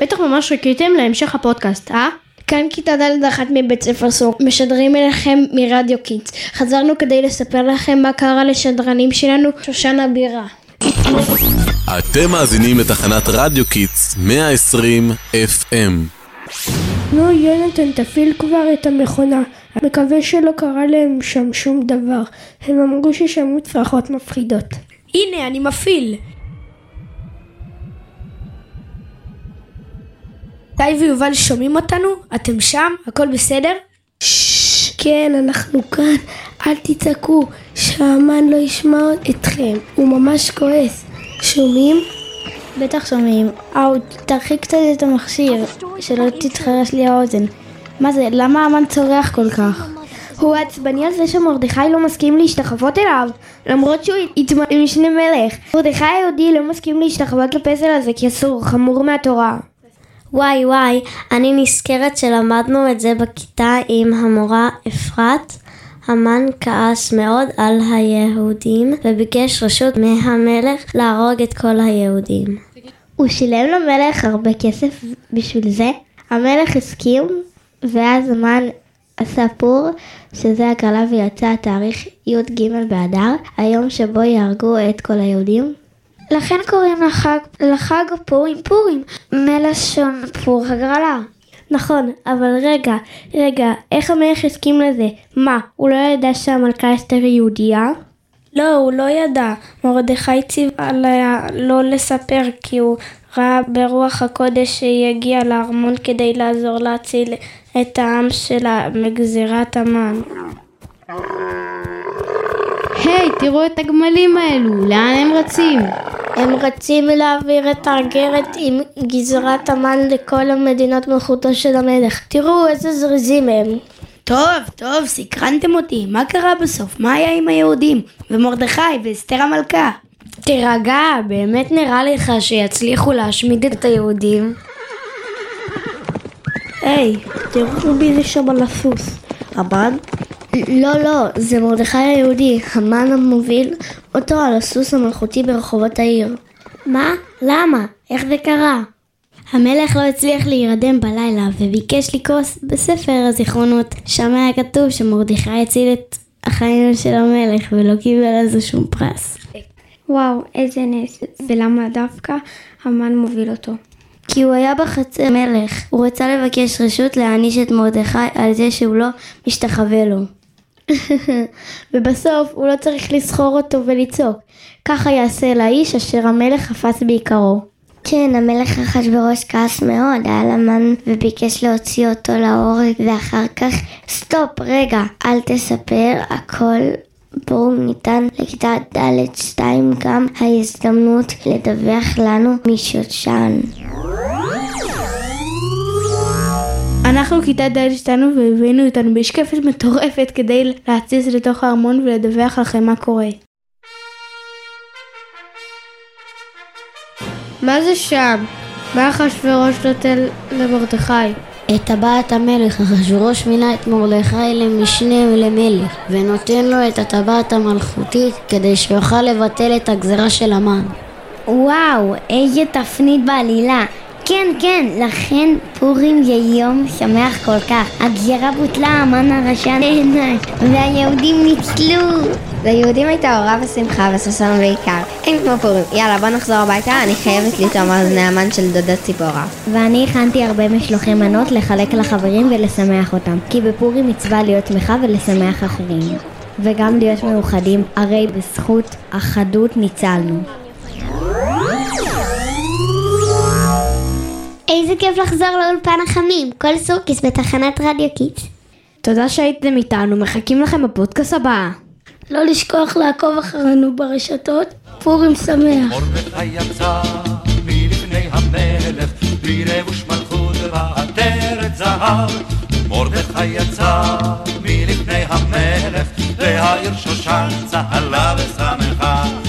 בטח ממש חיכיתם להמשך הפודקאסט, אה? כאן כיתה ד' אחת מבית ספר סור, משדרים אליכם מרדיו Kids. חזרנו כדי לספר לכם מה קרה לשדרנים שלנו, שושן הבירה. אתם מאזינים לתחנת רדיו Kids 120 FM. נו יונתן, תפעיל כבר את המכונה. מקווה שלא קרה להם שם שום דבר. הם אמרו ששמעו צרחות מפחידות. הנה, אני מפעיל. גיא ויובל שומעים אותנו? אתם שם? הכל בסדר? כן, אנחנו כאן. אל תצעקו, שהאמן לא ישמע אתכם. הוא ממש כועס. שומעים? בטח שומעים. אאו, תרחיק קצת את המכשיר, שלא תתחרש לי האוזן. מה זה, למה האמן צורח כל כך? הוא עצבני על זה שמרדכי לא מסכים להשתחוות אליו, למרות שהוא התמנה משנה מלך. מרדכי היהודי לא מסכים להשתחוות לפסל הזה כי אסור, חמור מהתורה. וואי וואי, אני נזכרת שלמדנו את זה בכיתה עם המורה אפרת. המן כעס מאוד על היהודים וביקש רשות מהמלך להרוג את כל היהודים. הוא שילם למלך הרבה כסף בשביל זה? המלך הסכים, ואז המן עשה פור, שזה הגרלה ויצא התאריך י"ג באדר, היום שבו יהרגו את כל היהודים. לכן קוראים לחג, לחג פורים פורים, מלשון פור הגרלה. נכון, אבל רגע, רגע, איך המלך הסכים לזה? מה, הוא לא ידע שהמלכה אסתר היא יהודייה? לא, הוא לא ידע. מרדכי ציווה עליה לא לספר כי הוא ראה ברוח הקודש שהיא הגיעה לארמון כדי לעזור להציל את העם שלה מגזירת המן. היי, hey, תראו את הגמלים האלו, לאן הם רצים? הם רצים להעביר את האגרת עם גזרת המן לכל המדינות מלכותו של המלך. תראו איזה זריזים הם. טוב, טוב, סקרנתם אותי. מה קרה בסוף? מה היה עם היהודים? ומרדכי ואסתר המלכה? תירגע, באמת נראה לך שיצליחו להשמיד את היהודים? היי, תראו מי זה שם על הסוס. המן? לא, לא, זה מרדכי היהודי, המן המוביל אותו על הסוס המלכותי ברחובות העיר. מה? למה? איך זה קרה? המלך לא הצליח להירדם בלילה וביקש לקרוא בספר הזיכרונות. שם היה כתוב שמרדכי הציל את החיים של המלך ולא קיבל על זה שום פרס. וואו, איזה נס. ולמה דווקא המן מוביל אותו? כי הוא היה בחצר מלך. הוא רצה לבקש רשות להעניש את מרדכי על זה שהוא לא משתחווה לו. ובסוף הוא לא צריך לסחור אותו ולצעוק. ככה יעשה לאיש אשר המלך חפץ בעיקרו. כן, המלך אחשוורוש כעס מאוד על המן וביקש להוציא אותו להורג ואחר כך סטופ, רגע, אל תספר, הכל בואו ניתן לכיתה ד' 2 גם ההזדמנות לדווח לנו משושן. אנחנו כיתה ד' שתיים והבאנו איתנו משקפת מטורפת כדי להציץ לתוך הארמון ולדווח לכם מה קורה. מה זה שם? מה אחשוורוש נותן למרדכי? את טבעת המלך, אחשוורוש מינה את מרדכי למשנה למלך, ונותן לו את הטבעת המלכותית כדי שיוכל לבטל את הגזרה של המן. וואו, איזה תפנית בעלילה. כן, כן, לכן פורים זה יום שמח כל כך. הגזירה בוטלה, המן הרשע נהנש, והיהודים ניצלו. ליהודים הייתה אורה ושמחה וששון בעיקר. אין כמו פורים. יאללה, בוא נחזור הביתה, אני חייבת לטעום אוזני המן של דודה ציפורה. ואני הכנתי הרבה משלוחי מנות לחלק לחברים ולשמח אותם. כי בפורים מצווה להיות שמחה ולשמח אחרים. וגם להיות מאוחדים, הרי בזכות אחדות ניצלנו. איזה כיף לחזור לאולפן החמים, כל סורקיס בתחנת רדיו Kids. תודה שהייתם איתנו, מחכים לכם בפודקאסט הבא. לא לשכוח לעקוב אחרינו ברשתות, פורים שמח. מרדכי יצא מלפני המלך, והעיר שושן צהלה ושמח.